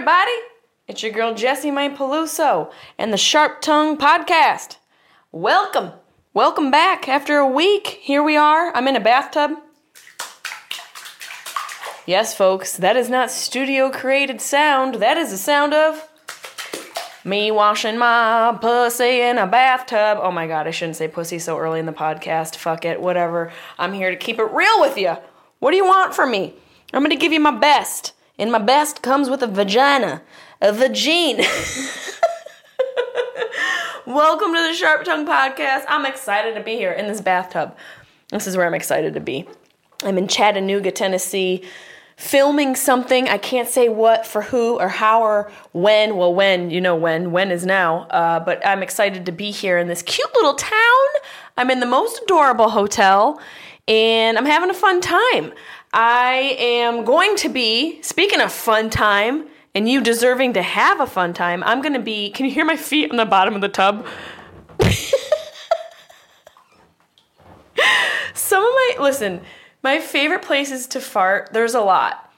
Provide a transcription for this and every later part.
everybody. It's your girl Jessimae Peluso and the Sharp Tongue Podcast. Welcome. Welcome back. After a week, here we are. I'm in a bathtub. Yes, folks, that is not studio created sound. That is the sound of me washing my pussy in a bathtub. Oh my god, I shouldn't say pussy so early in the podcast. Fuck it, whatever. I'm here to keep it real with you. What do you want from me? I'm gonna give you my best. And my best comes with a vagina. A vagine. Welcome to the Sharp Tongue Podcast. I'm excited to be here in this bathtub. This is where I'm excited to be. I'm in Chattanooga, Tennessee, filming something. I can't say what, for who, or how, or when. Well, when, you know when. When is now. Uh, but I'm excited to be here in this cute little town. I'm in the most adorable hotel, and I'm having a fun time. I am going to be, speaking of fun time, and you deserving to have a fun time, I'm going to be. Can you hear my feet on the bottom of the tub? Some of my. Listen, my favorite places to fart, there's a lot.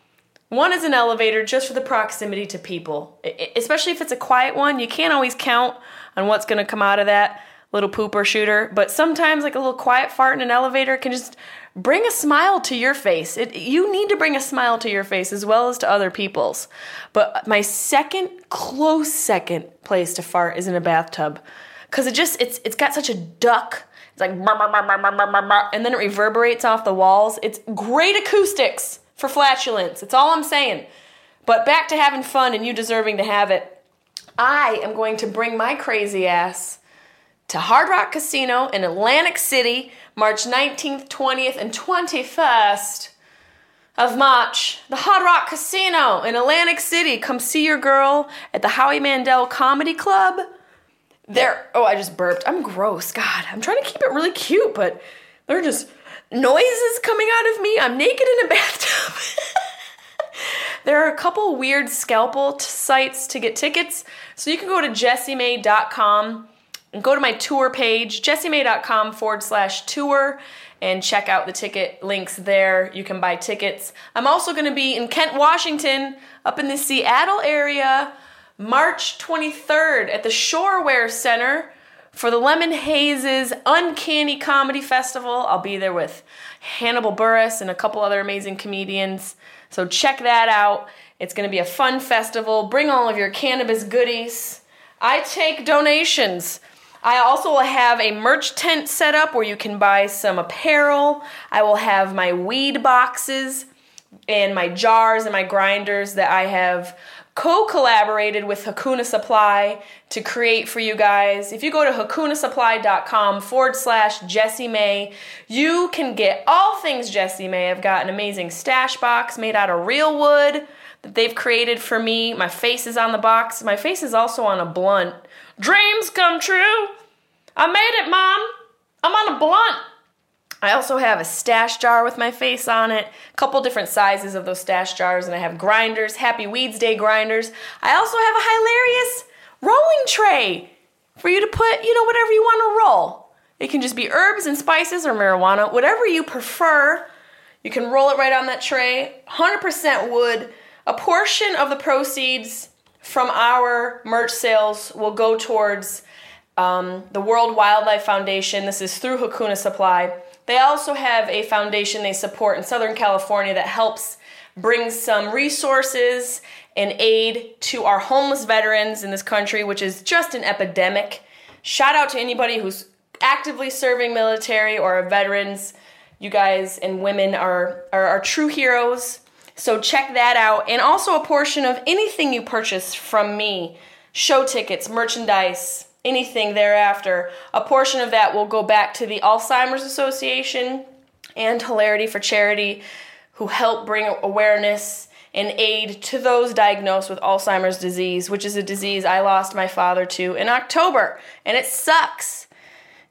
One is an elevator just for the proximity to people, especially if it's a quiet one. You can't always count on what's going to come out of that little pooper shooter, but sometimes like a little quiet fart in an elevator can just bring a smile to your face. It, you need to bring a smile to your face as well as to other people's. But my second, close second place to fart is in a bathtub, because it just it's it's got such a duck. It's like and then it reverberates off the walls. It's great acoustics for flatulence. That's all I'm saying. But back to having fun and you deserving to have it. I am going to bring my crazy ass to Hard Rock Casino in Atlantic City, March 19th, 20th, and 21st of March. The Hard Rock Casino in Atlantic City. Come see your girl at the Howie Mandel Comedy Club. There. Oh, I just burped. I'm gross. God, I'm trying to keep it really cute, but there are just noises coming out of me. I'm naked in a bathtub. there are a couple weird scalpel t- sites to get tickets. So you can go to jessimae.com go to my tour page, jessimae.com forward slash tour, and check out the ticket links there. You can buy tickets. I'm also going to be in Kent, Washington, up in the Seattle area, March 23rd at the ShoWare Center for the Lemon Hazes Uncanny Comedy Festival. I'll be there with Hannibal Buress and a couple other amazing comedians. So check that out. It's going to be a fun festival. Bring all of your cannabis goodies. I take donations. I also will have a merch tent set up where you can buy some apparel. I will have my weed boxes and my jars and my grinders that I have co collaborated with Hakuna Supply to create for you guys. If you go to hakunasupply.com forward slash Jessimae, you can get all things Jessimae. I've got an amazing stash box made out of real wood that they've created for me. My face is on the box. My face is also on a blunt Dreams come true. I made it, Mom. I'm on a blunt. I also have a stash jar with my face on it, a couple different sizes of those stash jars, and I have grinders, Happy Weeds Day grinders. I also have a hilarious rolling tray for you to put, you know, whatever you want to roll. It can just be herbs and spices or marijuana, whatever you prefer. You can roll it right on that tray. 100% wood. A portion of the proceeds from our merch sales will go towards um, the World Wildlife Foundation. This is through Hakuna Supply. They also have a foundation they support in Southern California that helps bring some resources and aid to our homeless veterans in this country, which is just an epidemic. Shout out to anybody who's actively serving military or veterans. You guys and women are, are, are true heroes. So check that out. And also a portion of anything you purchase from me show tickets, merchandise, anything thereafter. A portion of that will go back to the Alzheimer's Association and Hilarity for Charity, who help bring awareness and aid to those diagnosed with Alzheimer's disease, which is a disease I lost my father to in October. And it sucks.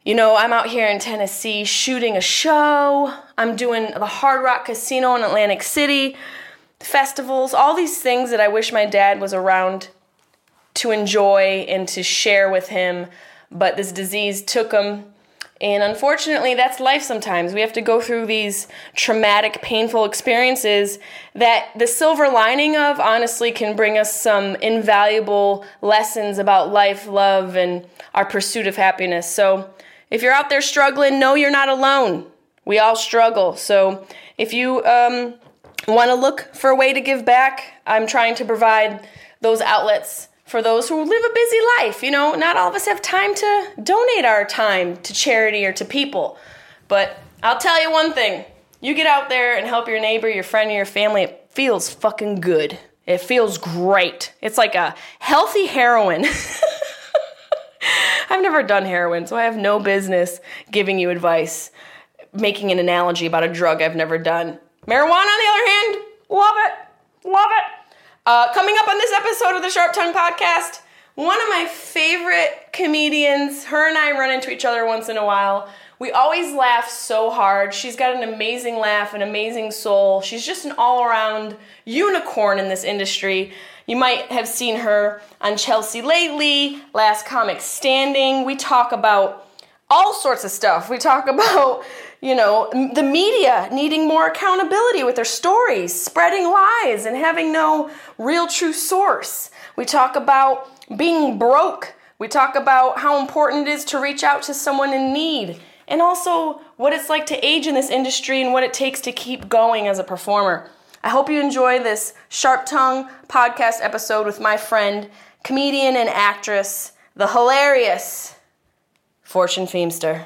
You know, I'm out here in Tennessee shooting a show. I'm doing the Hard Rock Casino in Atlantic City, festivals, all these things that I wish my dad was around to enjoy and to share with him. But this disease took him, And unfortunately, that's life sometimes. We have to go through these traumatic, painful experiences that the silver lining of honestly can bring us some invaluable lessons about life, love, and our pursuit of happiness. So if you're out there struggling, know you're not alone. We all struggle. So if you um, want to look for a way to give back, I'm trying to provide those outlets for those who live a busy life. You know, not all of us have time to donate our time to charity or to people. But I'll tell you one thing you get out there and help your neighbor, your friend, or your family, it feels fucking good. It feels great. It's like a healthy heroin. I've never done heroin, so I have no business giving you advice, making an analogy about a drug I've never done. Marijuana, on the other hand, love it. Love it. Uh, coming up on this episode of the Sharp Tongue Podcast, one of my favorite comedians. Her and I run into each other once in a while. We always laugh so hard. She's got an amazing laugh, an amazing soul. She's just an all around unicorn in this industry. You might have seen her on Chelsea Lately, Last Comic Standing. We talk about all sorts of stuff. We talk about you know, the media needing more accountability with their stories, spreading lies, and having no real true source. We talk about being broke. We talk about how important it is to reach out to someone in need, and also what it's like to age in this industry and what it takes to keep going as a performer. I hope you enjoy this Sharp Tongue podcast episode with my friend, comedian and actress, the hilarious Fortune Feimster.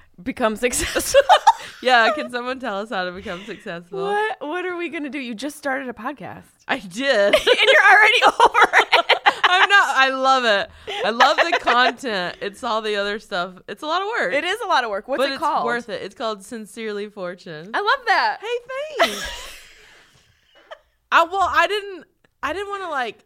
become successful. yeah, can someone tell us how to become successful? what what are we gonna do? You just started a podcast. I did. and you're already over it. I'm not I love it. I love the content. It's all the other stuff. It's a lot of work. It is a lot of work. What's but it it's called? worth it. It's called Sincerely Fortune. I love that. hey, thanks. I well, I didn't I didn't want to like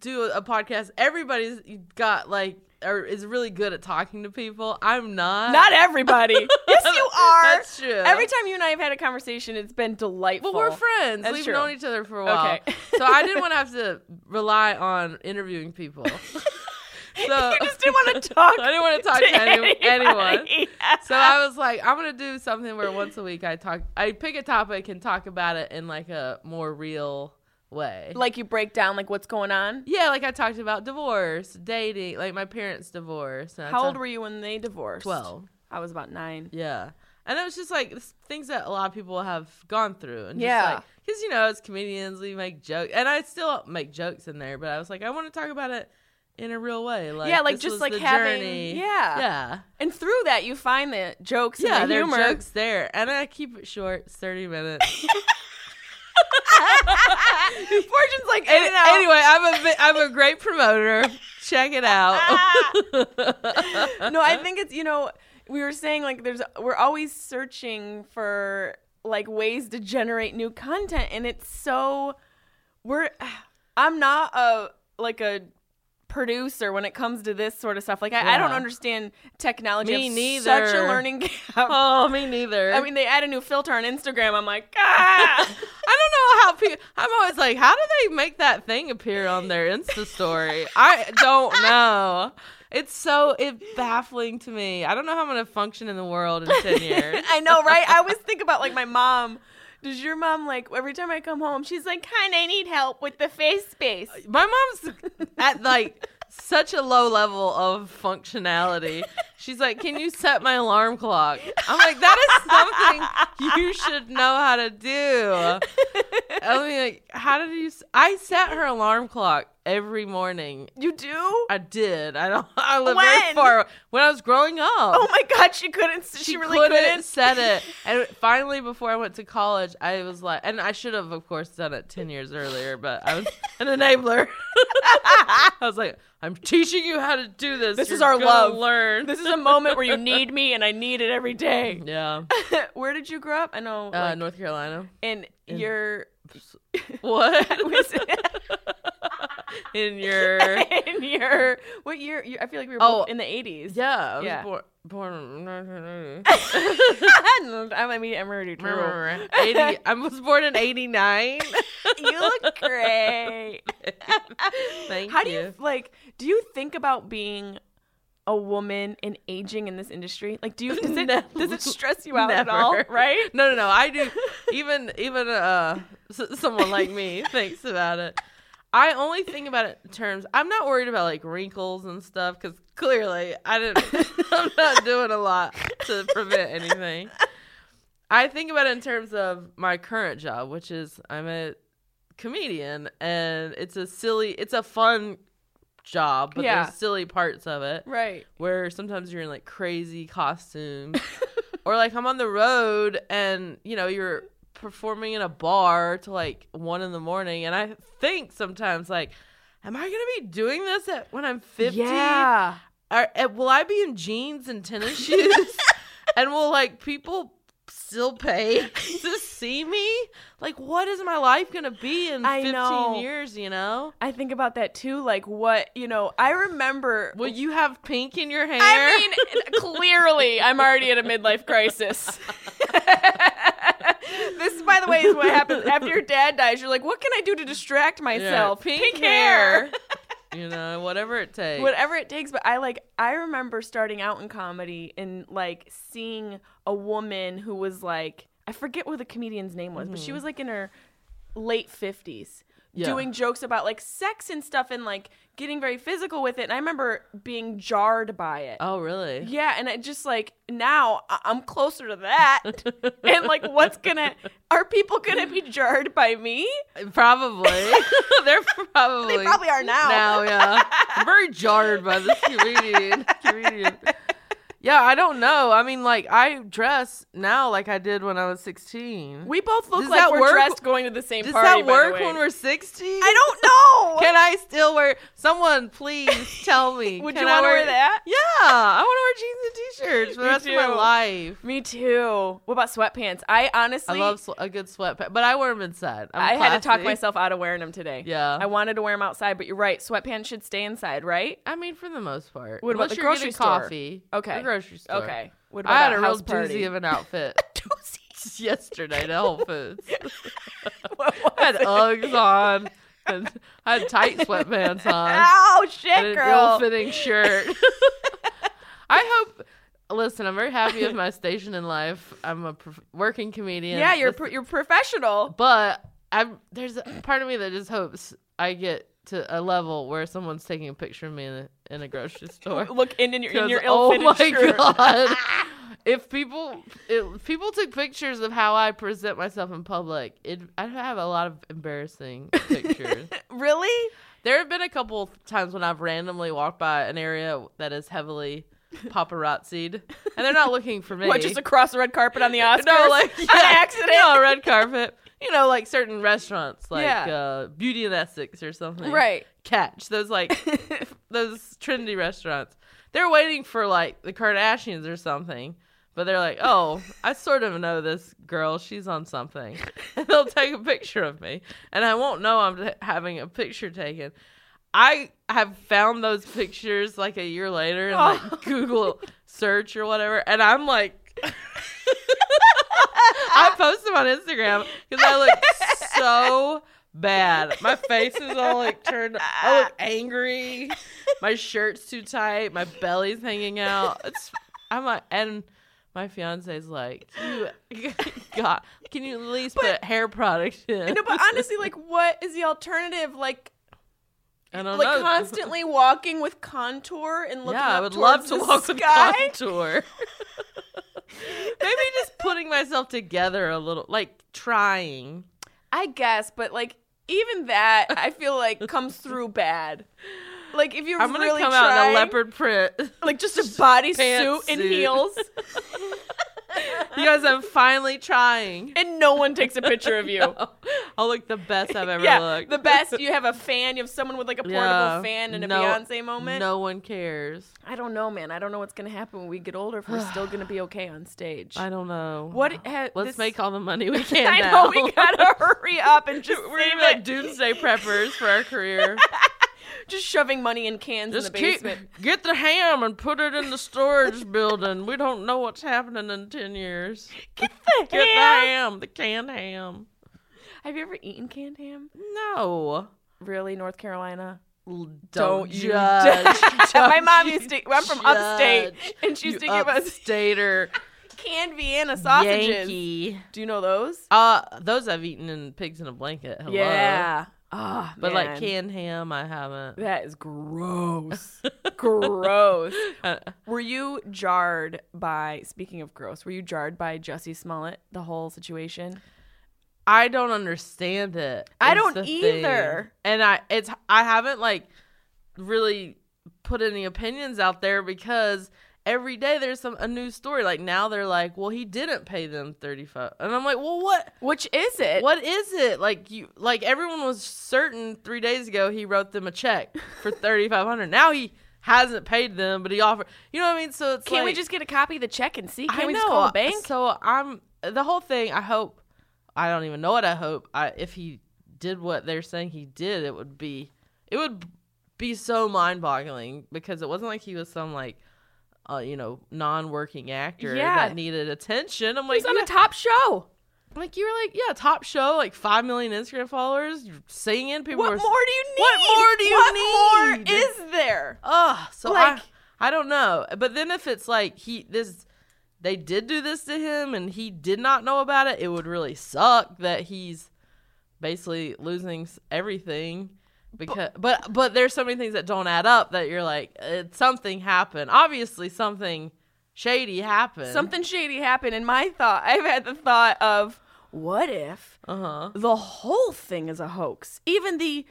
do a podcast. Everybody's got like or is really good at talking to people. I'm not. Not everybody. yes, you are. That's true. Every time you and I have had a conversation, it's been delightful. Well, we're friends. That's We've true. known each other for a while. Okay. so I didn't want to have to rely on interviewing people. So you just didn't want to talk. I didn't want to talk to, any, anyone. anybody. So I was like, I'm gonna do something where once a week I talk. I pick a topic and talk about it in like a more real way. like you break down like what's going on. yeah, like I talked about divorce, dating, like my parents' divorce. How old were you when they divorced? Twelve. I was about nine. Yeah. And it was just like things that a lot of people have gone through. And Yeah. just like, because, you know, as comedians, we make jokes. And I still make jokes in there, but I was like, I want to talk about it in a real way. Like, Yeah, like this just like the having- journey. yeah. Yeah. And through that, you find the jokes Yeah, and the there humor. are jokes there. And I keep it short, 30 minutes. Fortune's like, and anyway, I'm a, I'm a great promoter. Check it out. no, I think it's you know we were saying like there's we're always searching for like ways to generate new content, and it's so we're I'm not a like a producer when it comes to this sort of stuff. Like I, I don't understand technology. Me have Such a learning gap. oh, me neither. I mean, they add a new filter on Instagram. I'm like, ah. I don't know how people. I'm always like, how do they make that thing appear on their Insta story? I don't know. It's so it baffling to me. I don't know how I'm gonna function in the world in ten years. I know, right? I always think about like my mom. Does your mom like every time I come home, she's like, "Kind I need help with the face space." Uh, my mom's at like such a low level of functionality She's like, "Can you set my alarm clock?" I'm like, "That is something you should know how to do." I mean, like, how did you? s- I set her alarm clock every morning. You do? I did. I don't. I live When? very far when I was growing up. Oh my god, she couldn't. She, really couldn't. set it. And finally, before I went to college, I was like, and I should have, of course, done it ten years earlier, but I was an enabler. I was like, I'm teaching you how to do this. This You're is our love. Learn. This is a moment where you need me, and I need it every day. yeah. Where did you grow up? I know, Uh, like, North Carolina. And in your What? In your. in your what year? You, I feel like we were Oh, both in the eighties. Yeah, I was Yeah. born. Born in 1980. I mean, I'm already true. 80 I was born in 89. you look great. Thank How do you. you like? Do you think about being a woman and aging in this industry? Like, do you does it, does it stress you out at all? Never. Right? No, no, no. I do. Even even uh, s- someone like me thinks about it. I only think about it in terms. I'm not worried about like wrinkles and stuff because clearly I didn't. I'm not doing a lot to prevent anything. I think about it in terms of my current job, which is I'm a comedian, and it's a silly, it's a fun job, but Yeah. there's silly parts of it Right. where sometimes you're in like crazy costumes or like I'm on the road and you know you're performing in a bar to like one in the morning and I think sometimes like am I gonna be doing this at when I'm 50 Yeah. Are, uh, will I be in jeans and tennis shoes and will like people still pay to see me like what is my life gonna be in I 15 know. years you know I think about that too. Like, what you know? I remember. will you have pink in your hair I mean, clearly, I'm already in a midlife crisis. this, by the way, is what happens after your dad dies. You're like, what can I do to distract Yeah, myself? pink, hair. you know, whatever it takes. whatever it takes. But I like, I remember starting out in comedy and like seeing a woman who was like, I forget what the comedian's name was, but she mm-hmm. was like in her late 50s. Yeah. Doing jokes about like sex and stuff and like getting very physical with it. And I remember being jarred by it. Oh, really? Yeah, and it just like now I- I'm closer to that, and like, what's gonna? Are people gonna be jarred by me? Probably. They're probably. They probably are now. Now, yeah. I'm very jarred by this comedian. comedian. Yeah, I don't know. I mean, like, I dress now like I did when I was 16. We both look Does like that we're work? dressed going to the same Does party. that by work when we're 60? I don't know. Can I still wear? Someone, please tell me. Would Can you want to wear that? Yeah, I want to wear jeans and t-shirts for the rest of my life. Me too. What about sweatpants? I I honestly, love sw- a good sweatpants, but I wear them inside. I'm I had to talk myself out of wearing them today. Yeah. I wanted to wear them outside, but you're right. Sweatpants should stay inside, right? I mean, for the most part. What about the grocery store? coffee. Okay. Grocery store. Okay. What about I had a real house party? doozy of an outfit yesterday to Whole Foods. What was I had it? Uggs on. And I had tight sweatpants on. Oh shit, and an girl. ill-fitting shirt. I hope. Listen, I'm very happy with my station in life. I'm a prof- working comedian. Yeah, you're This- pro- you're professional. but I'm there's a part of me that just hopes I get to a level where someone's taking a picture of me in a, in a grocery store. Look in, in your in your oh my shirt. god! if people if people took pictures of how I present myself in public, it I'd have a lot of embarrassing pictures. Really? there have been a couple of times when I've randomly walked by an area that is heavily paparazzi'd, and they're not looking for me. What? Just across the red carpet on the Oscars? no, like yeah, accident? no, red carpet. You know, like certain restaurants, like Yeah. uh, Beauty and Essex or something. Right. Catch those like those trendy restaurants. They're waiting for like the Kardashians or something, but they're like, "Oh, I sort of know this girl. She's on something." And they'll take a picture of me, and I won't know I'm t- having a picture taken. I have found those pictures like a year later in like Google search or whatever, and I'm like. I post them on Instagram because I look so bad. My face is all like turned. I look angry. My shirt's too tight. My belly's hanging out. It's. I'm like, and my fiance's like, you, God, can you at least put hair product in? No, but honestly, like, what is the alternative? Like, I don't like know. constantly walking with contour and looking yeah, I would love to walk with sky. contour. Maybe just putting myself together a little, like trying. I guess, but like even that, I feel like comes through bad. Like if you're I'm gonna really come out in a leopard print. like just a bodysuit and heels, you guys, I'm finally trying. and no one takes a picture of you. I'll look the best I've ever yeah, looked. the best. You have a fan. You have someone with like a portable Yeah. fan and a No- Beyonce moment. No one cares. I don't know, man. I don't know what's gonna happen when we get older. If we're still gonna be okay on stage. I don't know. What ha- Let's this- make all the money we can. I now. know we gotta hurry up and just We're gonna be like doomsday preppers for our career. Just shoving money in cans Just in the basement. keep get the ham and put it in the storage building. We don't know what's happening in ten years. Get the Get the ham. ham, the canned ham. Have you ever eaten canned ham? No, Really, North Carolina? don't, Don't you judge. My mom used to. I'm from upstate, and she used You to give us upstater canned Vienna sausages. Yankee. Do you know those? Uh, those I've eaten in pigs in a blanket. Hello. Yeah. Ah, but like canned ham, I haven't. That is gross. gross. Were you jarred by? Speaking of gross, were you jarred by Jussie Smollett? The whole situation. I don't understand it. I don't the thing. either. And I it's I haven't like really put any opinions out there because every day there's some a new story. Like now they're like, well, he didn't pay them thirty five, and I'm like, well, what? Which is it? What is it like? You like everyone was certain three days ago he wrote them a check for thirty five hundred. Now he hasn't paid them, but he offered. You know what I mean? So it's Can't we just get a copy of the check and see? Can't I we know. just call the bank? So I'm the whole thing. I hope. I don't even know what I hope. I if he did what they're saying he did, it would be it would be so mind boggling because it wasn't like he was some like uh, you know non working actor Yeah. that needed attention. I'm like he's on yeah. a top show. I'm like you were like yeah top show like five million Instagram followers you're singing people What were more do you need? What more do you what need? What more is there? Ugh, so Like- I, I don't know. But then if it's like he this they did do this to him and he did not know about it, it would really suck that he's basically losing everything because but but there's so many things that don't add up that you're like it, something happened. Obviously something shady happened. Something shady happened, and my thought. I've had the thought of, what if uh-huh. the whole thing is a hoax? Even the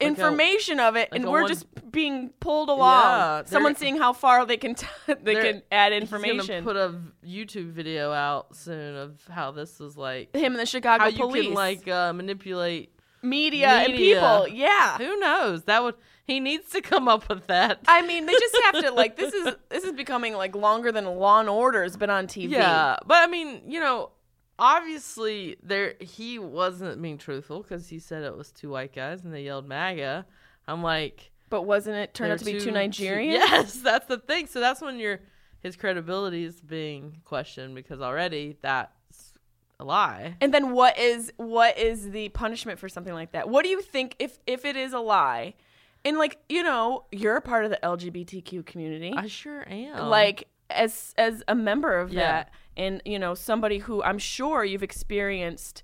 a- information of it, like and we're one- just being pulled along. Yeah, Someone seeing how far they can t- they can add information. put a YouTube video out soon of how this is like Him and the Chicago how you police, can like uh, manipulate media, and people. Yeah. Who knows? That would he needs to come up with that. I mean, they just have to like this is this is becoming like longer than Law and Order has been on TV. yeah, but I mean, you know, obviously there he wasn't being truthful because he said it was two white guys and they yelled MAGA. I'm like, But wasn't it turned out to be two Nigerians? Yes, that's the thing. So that's when your his credibility is being questioned because already that's a lie. And then what is what is the punishment for something like that? What do you think if if it is a lie? And like, you know, you're a part of the LGBTQ community. I sure am. like as as a member of Yeah. that and you know, somebody who I'm sure you've experienced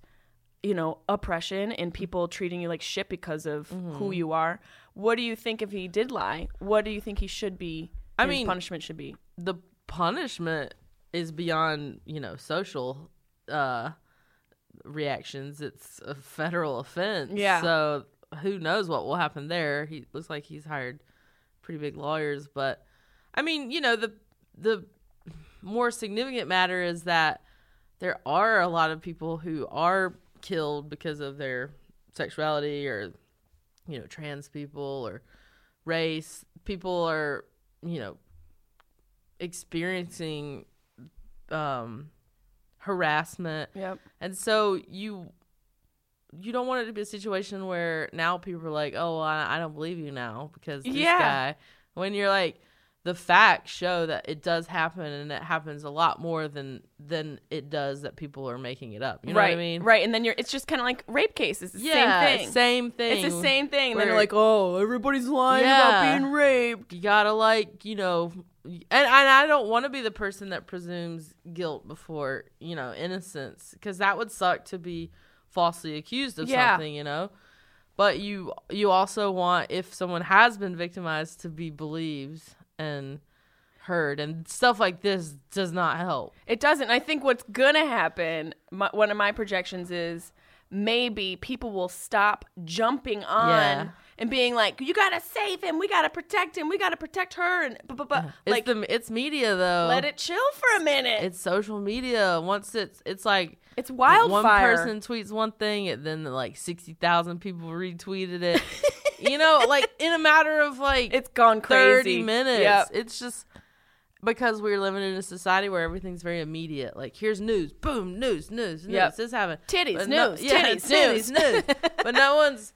you know, oppression and people treating you like shit because of Mm-hmm. who you are. What do you think if he did lie? What do you think he should be? I his mean- punishment should be. the punishment is beyond you know social uh reactions it's a federal offense. Yeah. so who knows what will happen there? He looks like he's hired pretty big lawyers but i mean you know the the more significant matter is that there are a lot of people who are killed because of their sexuality or you know trans people or race. People are you know experiencing um harassment Yep. and so you you don't want it to be a situation where now people are like oh I, I don't believe you now because this Yeah. guy when you're like the facts show that it does happen and it happens a lot more than than it does that people are making it up you know right. what i mean Right. And then you're it's just kind of like rape cases. It's the yeah same thing. same thing It's the same thing. And then they're like, oh, everybody's lying Yeah. about being raped. you gotta like you know and, and i don't want to be the person that presumes guilt before you know innocence because that would suck to be falsely accused of Yeah. something you know but you you also want if someone has been victimized to be believed and heard and stuff like this does not help It doesn't. I think what's gonna happen. My, one of my projections is maybe people will stop jumping on Yeah. and being like, "You gotta save him. We gotta protect him. We gotta protect her." And bu- bu- bu- it's like, the it's media though let it chill for a minute. it's social media once it's it's like It's wildfire. one person tweets one thing and then like 60,000 people retweeted it you know like in a matter of like It's gone crazy. 30 minutes Yep. it's just because we're living in a society where everything's very immediate like here's news boom news news news Yep. this happened Titties, But no- news, yeah, titties, titties, news. news but no one's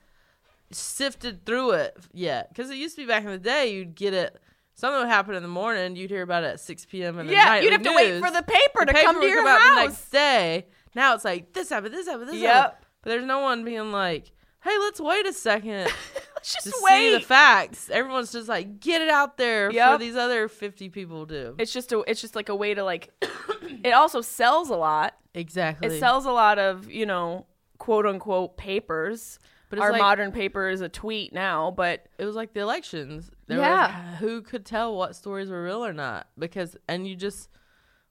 sifted through it yet because it used to be back in the day you'd get it something would happen in the morning you'd hear about it at 6 p.m the yeah, night you'd have to wait for the paper to come to your the house. next day. Now it's like this happened, this happened, this Yep. happened. But there's no one being like, "Hey, let's wait a second Let's just to see the facts." Everyone's just like, "Get it out there Yep. for these other 50 people do." it's just a. It's just like a way to like. it also sells a lot. exactly. It sells a lot of you know quote unquote papers. But it's Our like- modern paper is a tweet now, but it was like the elections. There Yeah. was, who could tell what stories were real or not? Because and you just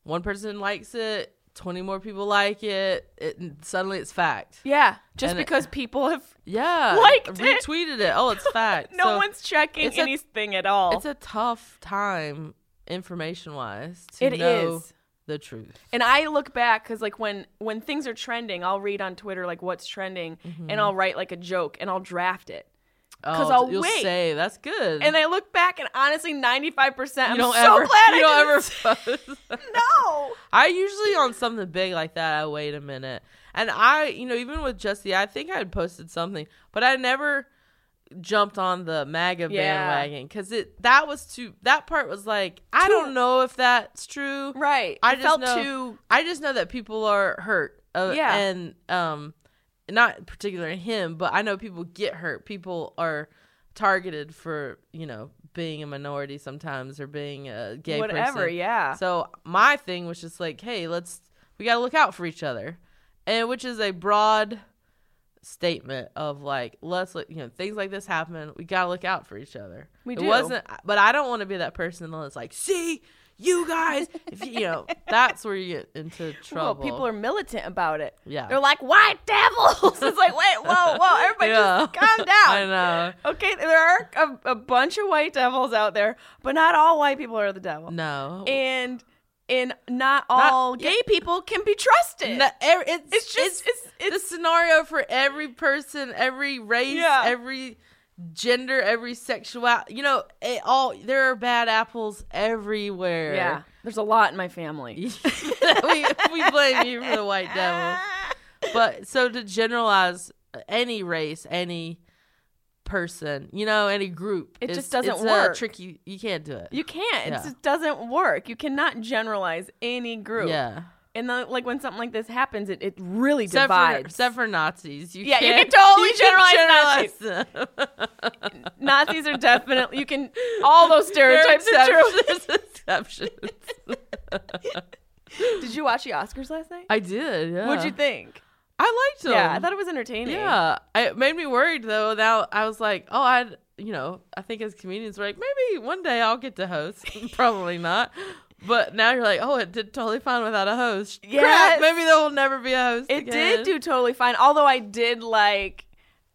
one person likes it, 20 more people like it, it suddenly it's fact. yeah, just And it- because people have Yeah. Liked it. retweeted it. Oh, it's fact. no So- one's checking it's a- anything at all. It's a tough time information wise to It know is. the truth. and I look back because like when when things are trending, I'll read on Twitter like what's trending, mm-hmm. and I'll write like a joke and I'll draft it. 'Cause oh, I'll you'll wait. say that's good. And I look back and honestly, ninety five percent. I'm you don't so ever, glad you I don't didn't ever post. No. I usually on something big like that. I wait a minute, and I, you know, even with Jussie, I think I had posted something, but I never jumped on the MAGA Yeah. bandwagon because it that was too. That part was like I Too- don't know if that's true. Right. I just felt know- too. I just know that people are hurt. Uh, Yeah. And um, not particular him, but I know people get hurt. People are targeted for you know being a minority sometimes or being a gay person. Whatever, person. yeah. So my thing was just like, hey, let's we gotta look out for each other, and which is a broad statement of like let's look you know things like this happen we gotta look out for each other We it do. wasn't but i don't want to be that person that's like see you guys if you, you know that's where you get into Well, trouble people are militant about it. Yeah. They're like white devils. it's like wait, whoa, whoa, everybody just calm down. i know Okay, there are a, a bunch of white devils out there, but not all white people are the devil. no And and not all yeah. gay people can be trusted. No, it's, It's just- it's, it's- the scenario for every person, every race, Yeah. every gender, every sexuality. You know, it all there are bad apples everywhere. yeah, there's a lot in my family. we we blame you for the white devil. But so to generalize any race, any person, you know, any group, It just doesn't it's, work. tricky. You can't do it. You can't. It just doesn't work. You cannot generalize any group. yeah. And then, like when something like this happens, it, it really Except for, divides. except for Nazis. You Yeah, you can totally you generalize generalize them. Nazis are definitely you can all those stereotypes are true. There's exceptions. Did you watch the Oscars last night? I did. Yeah. What'd you think? I liked them. Yeah, I thought it was entertaining. Yeah, it made me worried though. Now I was like, oh, I, you know, I think as comedians, we're like, maybe one day I'll get to host. Probably not. But now you're like, oh, it did totally fine without a host. Crap, Yes. maybe there will never be a host. It again. did do totally fine. Although I did like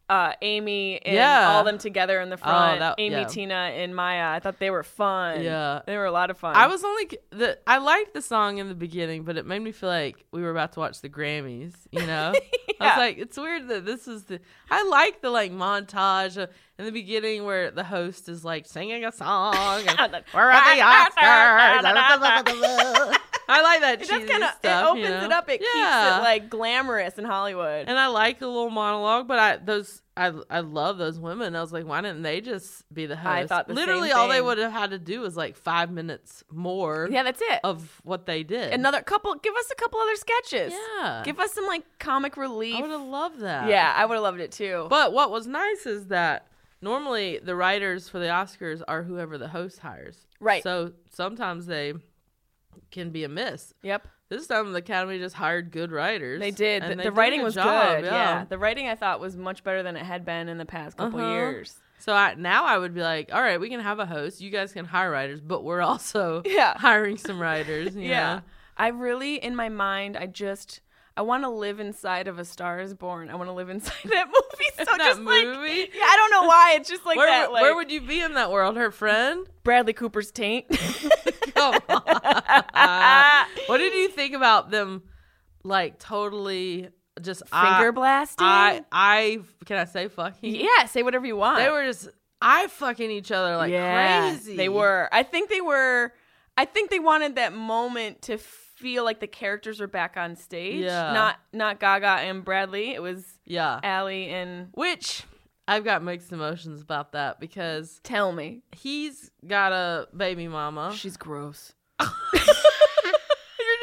uh, Amy and Yeah. all them together in the front. that- Amy, yeah. Tina, and Maya. I thought they were fun. Yeah. They were a lot of fun. I was only the I liked the song in the beginning, but it made me feel like we were about to watch the Grammys. You know, I was like, it's weird that this is the. I like the like montage uh, in the beginning where the host is like singing a song. And, Where are the Oscars? I like that It cheesy kind of it opens you know? it up. It keeps it like glamorous in Hollywood. And I like a little monologue, but I those I I love those women. I was like, why didn't they just be the host? I thought the literally all they would have had to do was like five minutes more yeah, that's it. of what they did. Another couple. Give us a couple other sketches. Yeah. Give us some like comic relief. I would have loved that. yeah, I would have loved it too. But what was nice is that normally the writers for the Oscars are whoever the host hires. Right. So sometimes they can be a miss. yep. This time the Academy just hired good writers. They did. The, they the writing was job, good. Yeah. The writing I thought was much better than it had been in the past couple Uh-huh. years. So I, now I would be like, all right, we can have a host. You guys can hire writers, but we're also Yeah. hiring some writers. Yeah. know? I really, in my mind, I just. I want to live inside of A Star Is Born. I want to live inside that movie. So that just like, movie. yeah, I don't know why. It's just like where, that. Like where would you be in that world? Her friend? Bradley Cooper's taint. Come on. what did you think about them? Like totally just Finger I, blasting. I I can I say fucking? yeah, say whatever you want. They were just I fucking each other like Yeah, crazy. They were. I think they were. I think they wanted that moment to feel like the characters are back on stage. Yeah. Not not Gaga and Bradley. It was Yeah. Ally and. Which I've got mixed emotions about that because Tell me, he's got a baby mama. she's gross. You're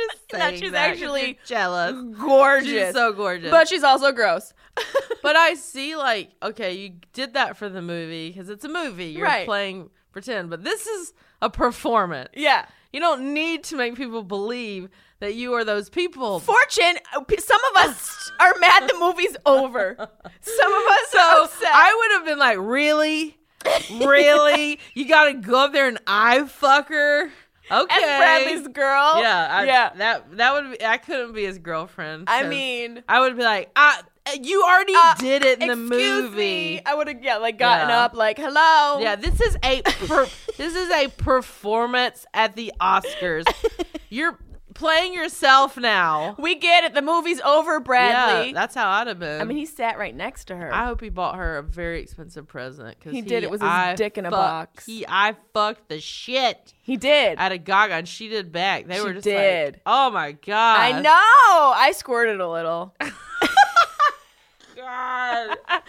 just That saying she's that actually jealous. Gorgeous, She's so gorgeous. but she's also gross. but I see like okay, you did that for the movie because it's a movie. You're Right. playing pretend, but this is a performance. yeah. You don't need to make people believe that you are those people. Fortune. Some of us are mad the movie's over. Some of us so are upset. I would have been like, really, really, you got to go up there and eye fuck her. Okay, As Bradley's girl. Yeah, I, yeah. That that would be. I couldn't be his girlfriend. I mean, I would be like, I, you already Uh, did it in the movie. me. I would have yeah, like gotten Yeah. up, like hello. Yeah, this is a per- this is a performance at the Oscars. You're playing yourself now. we get it. The movie's over, Bradley. Yeah, that's how I'd have been. I mean, he sat right next to her. I hope he bought her a very expensive present because He did. It was his I dick in a fuck- box. He I fucked the shit he did. out a Gaga, and she did back. They She were just did. like, "Oh my god!" I know. I squirted a little. God.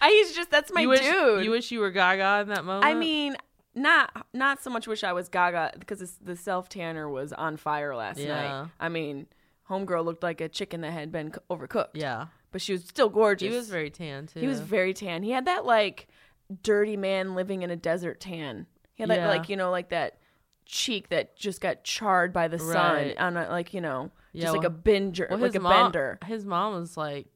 I, he's just that's my you wish, dude. You wish you were Gaga in that moment. I mean, not not so much wish I was Gaga because the self tanner was on fire last Yeah. night. I mean, homegirl looked like a chicken that had been overcooked. yeah, but she was still gorgeous. he was very tan too. He was very tan. He had that like dirty man living in a desert tan. He had that like you know like that cheek that just got charred by the sun Right. on a, like you know Yeah, just like a binger well, like a mom, bender. His mom was like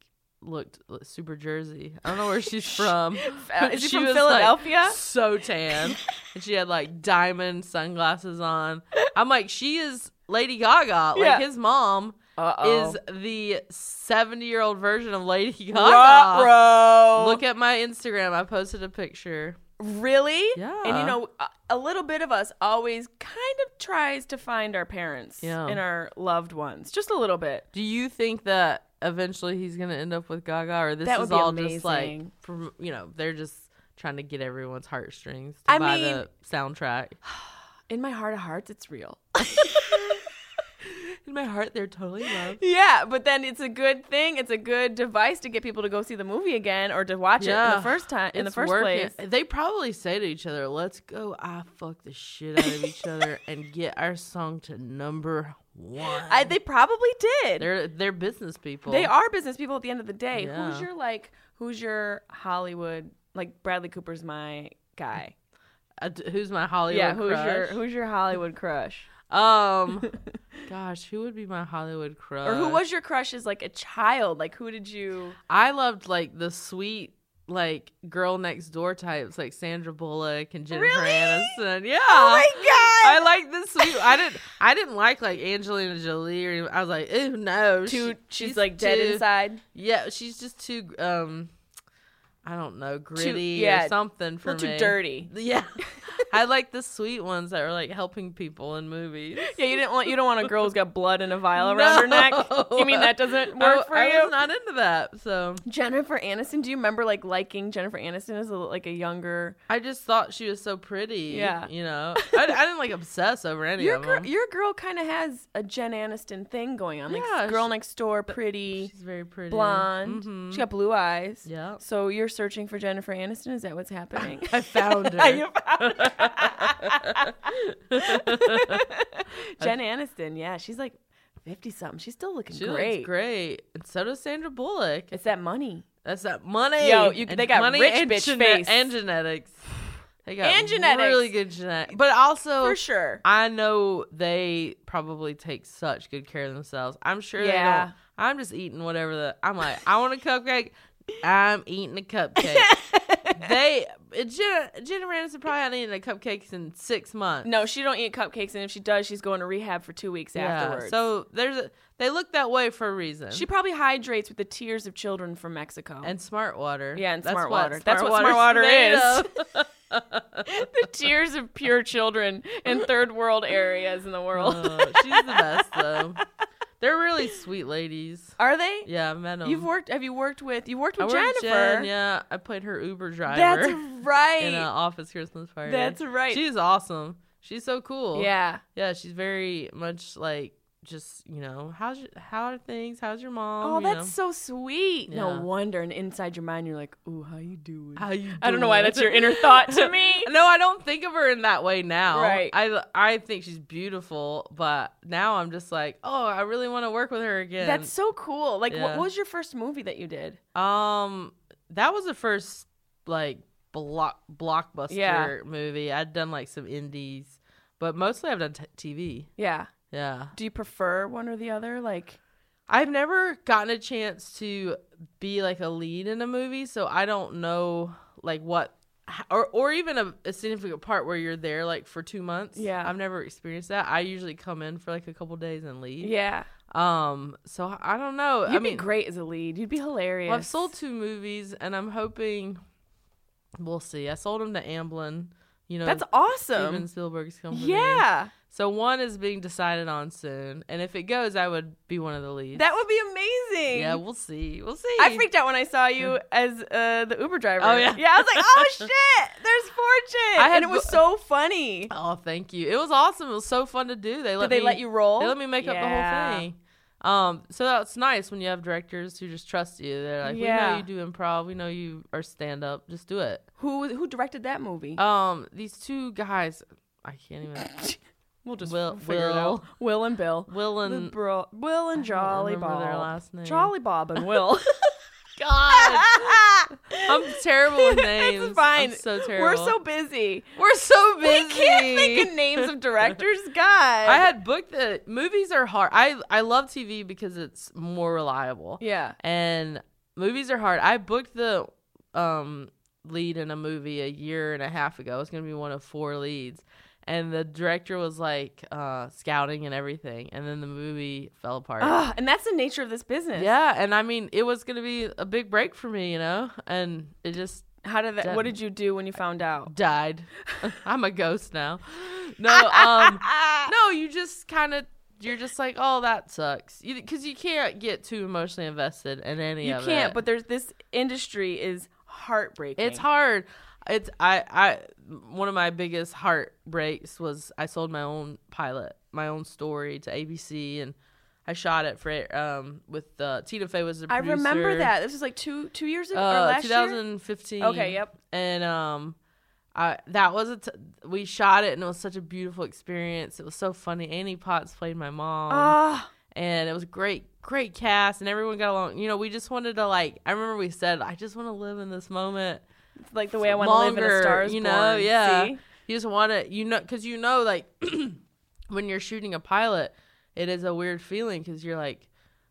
looked super Jersey. I don't know where she's from. Uh, is he She from was, like, Philadelphia? so tan, and she had like diamond sunglasses on. I'm like, she is Lady Gaga. Like Yeah. his mom Uh-oh. is the 70 year old version of Lady Gaga. Ruh-roh. Look at my Instagram. I posted a picture. Really? Yeah. And you know, a, a little bit of us always kind of tries to find our parents Yeah. and our loved ones. Just a little bit. Do you think that eventually he's gonna end up with Gaga, or this That is all just like, amazing. from, you know, they're just trying to get everyone's heartstrings to I buy mean- the soundtrack? In my heart of hearts, it's real. In my heart, they're totally love. yeah, but then it's a good thing. It's a good device to get people to go see the movie again or to watch it in the first time in the first working. place. They probably say to each other, "Let's go, I fuck the shit out of each other and get our song to number one." I, they probably did. they're they're business people. They are business people at the end of the day. Yeah. Who's your like? Who's your Hollywood? Like Bradley Cooper's my guy. Uh, who's my Hollywood? yeah. Who's your crush? Who's your Hollywood crush? Um, gosh, who would be my Hollywood crush? or who was your crush as like a child? Like who did you? I loved like the sweet like girl next door types like Sandra Bullock and Jennifer Really? Aniston. Yeah. Oh my god! I like this sweet. I didn't. I didn't like like Angelina Jolie or. I was like, ew, no. Too, she- she's, like dead too- inside. Yeah, she's just too. Um, I don't know, gritty yeah, or something for me. too dirty. Yeah, I like the sweet ones that are like helping people in movies. Yeah, you didn't want you don't want a girl who's got blood in a vial around her neck. You mean that doesn't work I, for I you? I was not into that, so Jennifer Aniston. Do you remember like liking Jennifer Aniston as a, like a younger? I just thought she was so pretty. Yeah. you know, I, I didn't like obsess over any Your of girl, them. your girl kind of has a Jen Aniston thing going on. Like Yeah, girl she- next door, pretty, She's very pretty, blonde. Mhm. She got blue eyes. Yeah. So you're searching for Jennifer Aniston? Is that what's happening? I found her. You found Jen Aniston, yeah, she's like fifty something. She's still looking She great. looks great, and so does Sandra Bullock. It's that money. That's that money. Yo, you- and they got money rich and bitch gene- face. and genetics. They got And genetics. really good genetics, but also For sure. I know they probably take such good care of themselves. I'm sure they Yeah. I'm just eating whatever the. I'm like, I want a cupcake. I'm eating a cupcake. they Jenna, Jenna Ransom probably hadn't eaten a cupcake in six months. No, she don't eat cupcakes, and if she does, she's going to rehab for two weeks yeah. afterwards. So there's a. They look that way for a reason. she probably hydrates with the tears of children from Mexico. and smart water. Yeah, and That's smart water. That's what smart water is. the tears of pure children in third world areas in the world. Oh, she's the best though. They're really sweet ladies. Are they? Yeah, I met them. You've worked. Have you worked with? You worked I with worked Jennifer. Jen, yeah, I played her Uber driver. That's right. in an office Christmas party. That's right. She's awesome. She's so cool. yeah. yeah. She's very much like just you know how's your, how are things? How's your mom? Oh, you that's know? so sweet. Yeah. No wonder. And inside your mind, you're like, "Ooh, how you doing?" how you. I don't know why that's your inner thought to me. No, I don't think of her in that way now. Right. I I think she's beautiful, but now I'm just like, oh, I really want to work with her again. That's so cool. Like, Yeah. what was your first movie that you did? Um, that was the first like block blockbuster Yeah. movie. I'd done like some indies, but mostly I've done t- TV. Yeah. Yeah, Do you prefer one or the other? Like, I've never gotten a chance to be like a lead in a movie, so I don't know like what. Or, or even a, a significant part where you're there like for two months. Yeah. I've never experienced that. I usually come in for like a couple days and leave. yeah, Um. So I don't know. you'd I be mean, great as a lead. You'd be hilarious. Well, I've sold two movies, and I'm hoping we'll see. I sold them to Amblin. You know, That's awesome. Steven Spielberg's company. Yeah, So one is being decided on soon, and if it goes, I would be one of the leads. that would be amazing. yeah, we'll see. We'll see. I freaked out when I saw you as uh, the Uber driver. Oh, yeah. yeah. I was like, "Oh shit, there's Fortune!" I had and it was so funny. Oh, thank you. It was awesome. It was so fun to do. They let Did they me, let you roll? They let me make up the whole thing. Um, so that's nice when you have directors who just trust you. They're like, we Yeah. know you do improv. We know you are stand up. Just do it. Who who directed that movie? Um, these two guys, I can't even. we'll just Will- figure it out. Will and Bill. Will and bro- Will and Jolly Bob. their last name. Jolly Bob and Will. God, I'm terrible with names. It's fine. I'm so terrible. We're so busy. we're so busy. We can't think of names of directors. God. I had booked the movies are hard. I I love TV because it's more reliable. yeah. And movies are hard. I booked the um lead in a movie a year and a half ago. It's gonna be one of four leads. And the director was like uh scouting and everything. And then the movie fell apart. Ugh, and that's the nature of this business. Yeah, and I mean it was gonna be a big break for me, you know? And it just How did that? What did you do when you found out? died. I'm a ghost now. No, um no, you just kind of you're just like, oh, that sucks, because you, can't get too emotionally invested in any You of can't. But there's this industry is heartbreaking. it's hard. It's I I one of my biggest heartbreaks was I sold my own pilot, my own story to ABC, and I shot it for um with uh, Tina Fey was the I remember that. This was like two two years ago or Uh, last year. 2015. Okay, yep. And um, I that was a t- we shot it and it was such a beautiful experience. It was so funny. Annie Potts played my mom, Ah, and it was great, great cast, and everyone got along. You know, we just wanted to like. I remember we said, "I just want to live in this moment." Like the way I want to live in a Stars you know, Born. yeah. See? You just want to, you know, because you know, like when you're shooting a pilot, it is a weird feeling because you're like,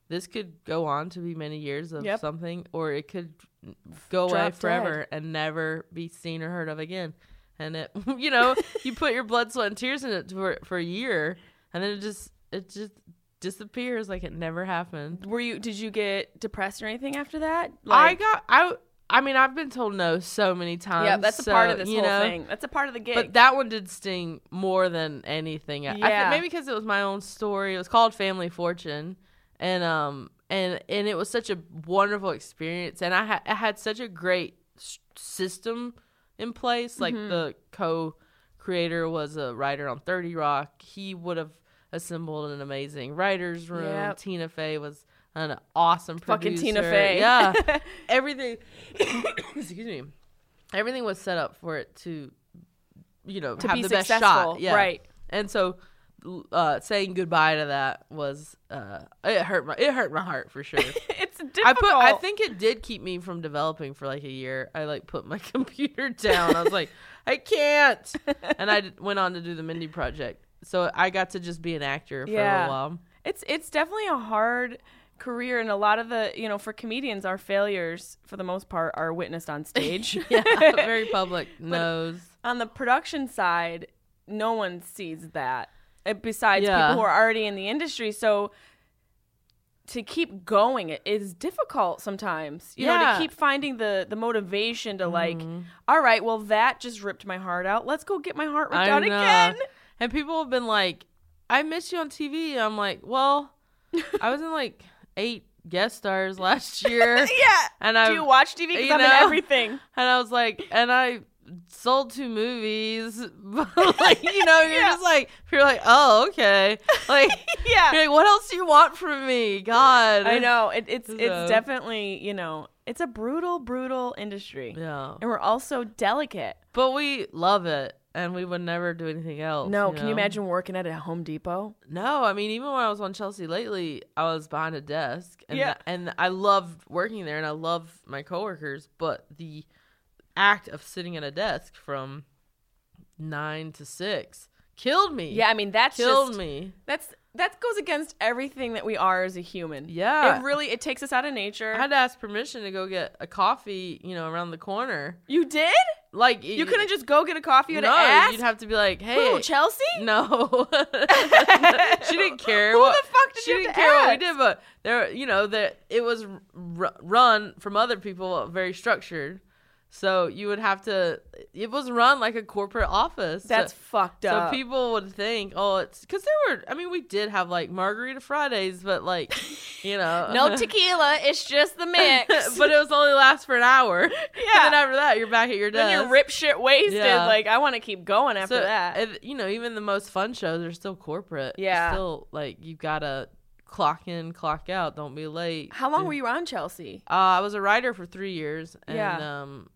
this could go on to be many years of Yep. something, or it could go away Drop forever and never be seen or heard of again. And it, you know, you put your blood, sweat, and tears in it for for a year, and then it just it just disappears like it never happened. Were you? Did you get depressed or anything after that? Like, I got I. I mean, I've been told no so many times. Yeah, that's a part of this whole know, thing. That's a part of the gig. But that one did sting more than anything. Yeah. think maybe because it was my own story. It was called Family Fortune, and um and and it was such a wonderful experience. And I had I had such a great s- system in place. Like Mm-hmm. the co-creator was a writer on Thirty Rock. He would have assembled an amazing writers room. Yep. Tina Fey was an awesome Fucking producer. Tina Fey. Yeah, everything. excuse me. Everything was set up for it to, you know, to have be the best successful, shot. Yeah. right? And so, uh, saying goodbye to that was uh, it hurt my it hurt my heart for sure. It's difficult. I put. I think it did keep me from developing for like a year. I like put my computer down. I was like, I can't, and I d- went on to do the Mindy project. So I got to just be an actor for a little while. It's it's definitely a hard career, and a lot of the you know for comedians, our failures for the most part are witnessed on stage. Yeah, very public nose. on the production side, no one sees that uh, besides Yeah. people who are already in the industry. So to keep going it is difficult sometimes. You know, Yeah. to keep finding the the motivation to like, all right, well that just ripped my heart out. Let's go get my heart ripped I out know. again. And people have been like, I miss you on TV. I'm like, well, I was in like eight guest stars last year. Yeah. And I Do you watch TV? Because I'm in know? everything. And I was like, and I sold two movies. Like, you know, you're Yeah. just like, you're like, oh, okay. Like, Yeah. you're like, what else do you want from me? God. I know. It, it's So- it's definitely, you know, it's a brutal, brutal industry. Yeah. And we're all so delicate. But we love it. And we would never do anything else. No, can you imagine working at a Home Depot? No, I mean, even when I was on Chelsea lately, I was behind a desk, and Yeah. and I loved working there, and I love my coworkers, but the act of sitting at a desk from nine to six killed me. Yeah, I mean that's killed just, me. That's that goes against everything that we are as a human. Yeah. It really it takes us out of nature. I had to ask permission to go get a coffee, you know, around the corner. you did? Like You couldn't just go get a coffee at no, an ask? you'd have to be like, hey, Who, Chelsea? No, she didn't care. Who what, the fuck did she didn't care what we did, but there, you know, that it was r- run from other people, very structured. So you would have to. It was run like a corporate office. That's so, fucked up. so people would think, oh, it's because there were. I mean, we did have like margarita Fridays, but like, you know, no tequila, it's just the mix. but it was only last for an hour. Yeah. And then after that, you're back at your desk. then you're rip shit wasted. Yeah. Like I want to keep going after So, that. and, you know, even the most fun shows are still corporate. Yeah. Still, like, you've got to clock in, clock out. Don't be late. How long were you on Chelsea? Uh, I was a writer for three years. And, Yeah. um,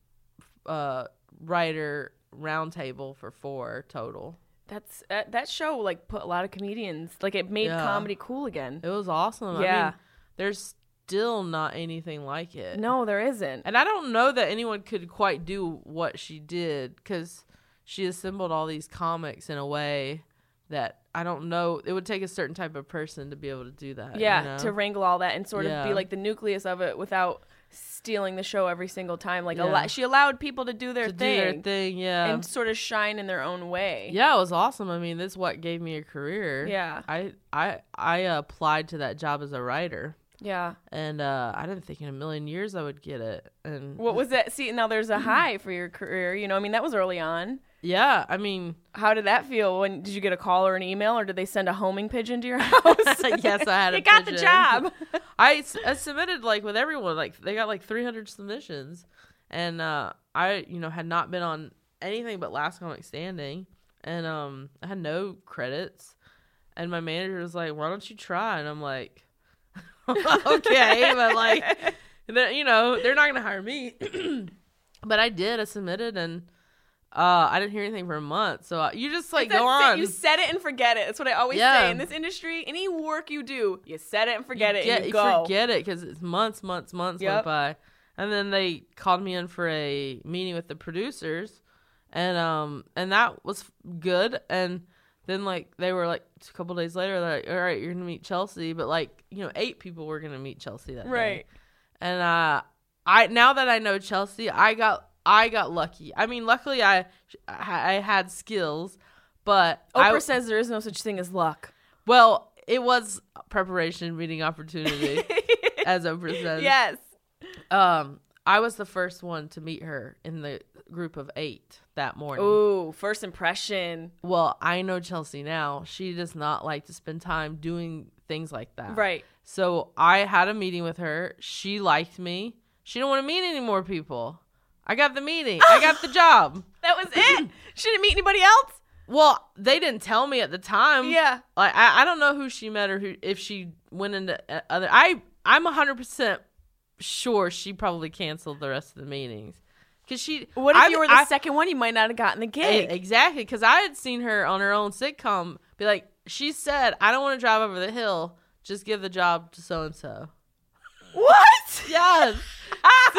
uh, writer roundtable for four total. That's uh, that show like put a lot of comedians like it made Yeah. comedy cool again. It was awesome. I Yeah. mean, there's still not anything like it. No, there isn't. And I don't know that anyone could quite do what she did because she assembled all these comics in a way that I don't know. It would take a certain type of person to be able to do that. Yeah, you know? to wrangle all that and sort of be like the nucleus of it without stealing the show every single time. Like a Yeah. lot, she allowed people to do their to do thing their thing. Yeah, and sort of shine in their own way. yeah, it was awesome. I mean, this is what gave me a career. Yeah. I I I applied to that job as a writer, Yeah. and uh, I didn't think in a million years I would get it. And What was that? See, now there's a high for your career. You know, I mean, that was early on. Yeah, I mean, How did that feel? When did you get a call or an email, or did they send a homing pigeon to your house? yes, I had. a you got the pigeon. job. I submitted like with everyone like they got like 300 submissions and uh i you know had not been on anything but last comic standing and um i had no credits and my manager was like why don't you try and i'm like okay but like you know they're not gonna hire me but i did i submitted and uh i didn't hear anything for a month so uh, you just like That's go on You set it and forget it. That's what I always Yeah. say in this industry. Any work you do, you set it and forget it. get, and you go. forget it because it's months, months, months Yep. went by, and then they called me in for a meeting with the producers, and um, and that was good. And then like they were like a couple days later, like, all right, you're gonna meet Chelsea, but like you know, eight people were gonna meet Chelsea that day. Right. And uh, I now that I know Chelsea, I got I got lucky. I mean, luckily I I had skills, but Oprah I, says there is no such thing as luck. well, it was preparation meeting opportunity, as Oprah says. yes. Um, I was the first one to meet her in the group of eight that morning. Ooh, first impression. Well, I know Chelsea now. She does not like to spend time doing things like that. Right. So I had a meeting with her. She liked me. She didn't want to meet any more people. I got the meeting. I got the job. That was it. she didn't meet anybody else. Well, they didn't tell me at the time. Yeah. Like I, I don't know who she met or who if she went into uh, other. I I'm hundred percent sure she probably canceled the rest of the meetings because she. What if I- you were the I- second one? You might not have gotten the gig. Exactly, because I had seen her on her own sitcom be like, she said, "I don't want to drive over the hill. Just give the job to so and so." What? Yes.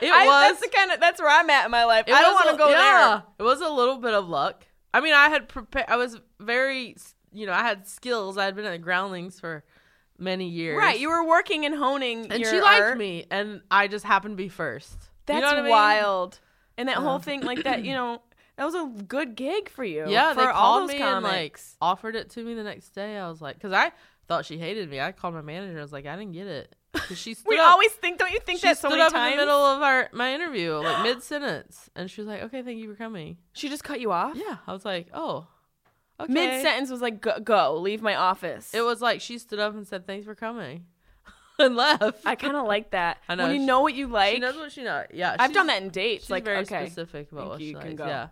it I, was. That's the kind of that's where I'm at in my life. I don't want to go yeah, It was a little bit of luck. I mean, I had prepared. I was very, you know, I had skills. I had been at the Groundlings for many years. Right, you were working and honing, and your she liked art. me, and I just happened to be first. That's you know I mean? wild. And that whole Uh. thing, like that, you know, that was a good gig for you. Yeah, for they all called those me and like offered it to me the next day. I was like, because I thought she hated me. I called my manager. I was like, I didn't get it. she stood we up. always think, don't you think she that so stood many up times? in the middle of our my interview, like mid sentence, and she was like, "Okay, thank you for coming." she just cut you off. Yeah, I was like, "Oh, okay." Mid sentence was like, go, go, leave my office. It was like she stood up and said, "Thanks for coming," and left. I kind of like that. I know, when you she- know what you like. she knows what she knows. Yeah, I've done that in dates. She's like, very okay, specific about what you she can likes. go. Yeah,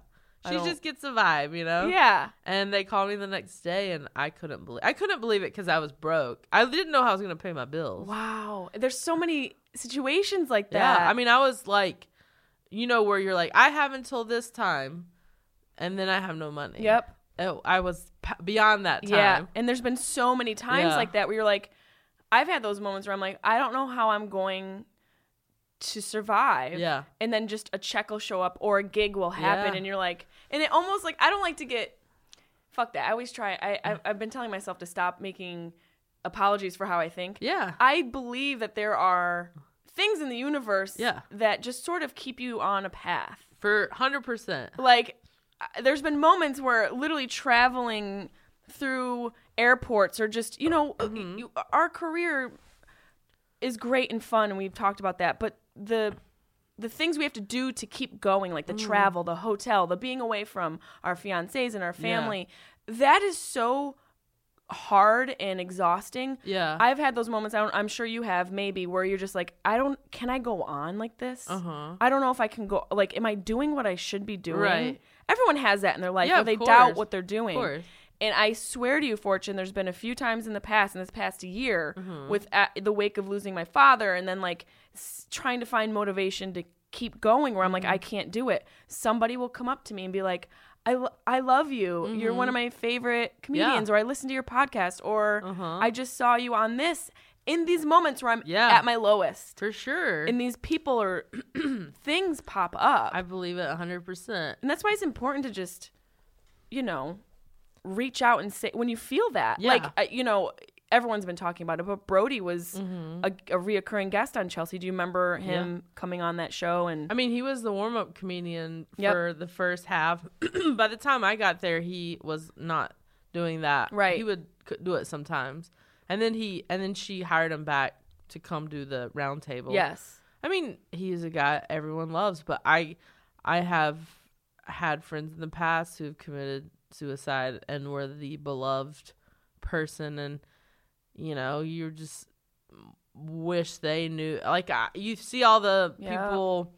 she just gets a vibe, you know. yeah. And they called me the next day, and I couldn't believe I couldn't believe it because I was broke. I didn't know how I was gonna pay my bills. Wow. There's so many situations like that. Yeah, I mean, I was like, you know, where you're like, I have until this time, and then I have no money. Yep. Oh, I was beyond that time. Yeah. And there's been so many times Yeah. like that where you're like, I've had those moments where I'm like, I don't know how I'm going to survive. Yeah. And then just a check will show up or a gig will happen Yeah. and you're like, and it almost like, I don't like to get, fuck that. I always try, I, I, I've been telling myself to stop making apologies for how I think. Yeah. I believe that there are things in the universe Yeah. that just sort of keep you on a path. For hundred percent. Like, uh, there's been moments where literally traveling through airports or just, you know, Mm-hmm. you, our career is great and fun, and we've talked about that, but the the things we have to do to keep going, like the Mm. travel, the hotel, the being away from our fiancés and our family, that is so hard and exhausting. Yeah. I've had those moments. I don't, I'm sure you have, maybe, where you're just like, I don't. Can I go on like this? Uh huh. I don't know if I can go. Like, am I doing what I should be doing? Right. Everyone has that in their life Yeah, where they doubt what they're Of doing. And I swear to you, Fortune, there's been a few times in the past, in this past year, Mm-hmm. with at the wake of losing my father, and then like s- trying to find motivation to keep going, where I'm like, Mm-hmm. I can't do it. Somebody will come up to me and be like, I, lo- I love you. You're one of my favorite comedians, or I listened to your podcast, or Mm-hmm. Uh-huh. I just saw you on this. In these moments where I'm Yeah. at my lowest, For sure. and these people or things pop up, I believe it hundred percent. and that's why it's important to just, you know, reach out and say when you feel that. Yeah. Like, uh, you know, everyone's been talking about it, but Brody was Mm-hmm. a, a reoccurring guest on Chelsea. Do you remember him coming on that show? And I mean, he was the warm up comedian Yep. for the first half. By the time I got there, he was not doing that. Right. He would do it sometimes, and then he and then she hired him back to come do the round table. yes, I mean, he's a guy everyone loves, but I, I have had friends in the past who've committed suicide and were the beloved person, and you know, you just wish they knew. Like I, you see all the Yeah. people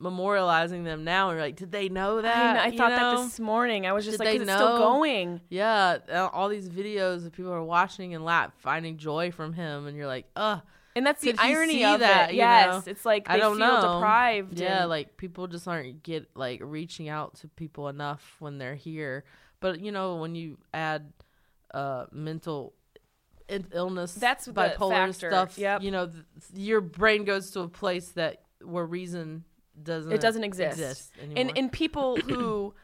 memorializing them now, and you're like, did they know that? I, know, I thought that this morning. I was just Did like, they it's still going. Yeah, uh, all these videos of people are watching and laugh, finding joy from him, and you're like, ugh. And that's the irony of that, it. Yes, know? it's like they I don't feel know. deprived. Yeah, and- like people just aren't get like reaching out to people enough when they're here. But you know, when you add uh mental illness, That's bipolar stuff. Yep. You know, th- your brain goes to a place that where reason doesn't it doesn't exist, anymore. and and people who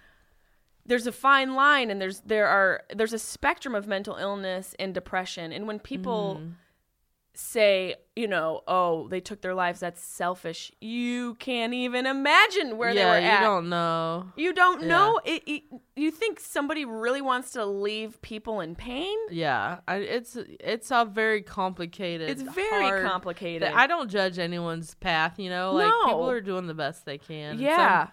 there's a fine line and there's there are there's a spectrum of mental illness and depression and when people Mm-hmm. Say you know oh they took their lives that's selfish you can't even imagine where yeah, they were at. you don't know. you don't Yeah. know it, it, you think somebody really wants to leave people in pain Yeah, I, it's it's a very complicated. it's very hard- complicated I don't judge anyone's path, you know. Like No. people are doing the best they can. yeah Some,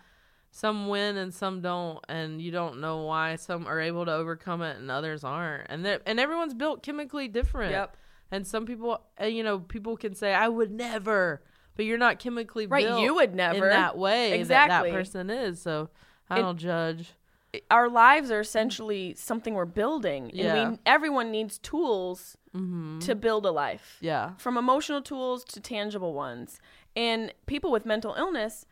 some win and some don't, and you don't know why. Some are able to overcome it and others aren't. And and everyone's built chemically different. Yep. And some people, uh, you know, people can say, "I would never," but you're not chemically Right, you would never. in that way Exactly. that that person is. So I And- don't judge. our lives are essentially something we're building and Yeah. we everyone needs tools Mm-hmm. to build a life Yeah. from emotional tools to tangible ones and people with mental illness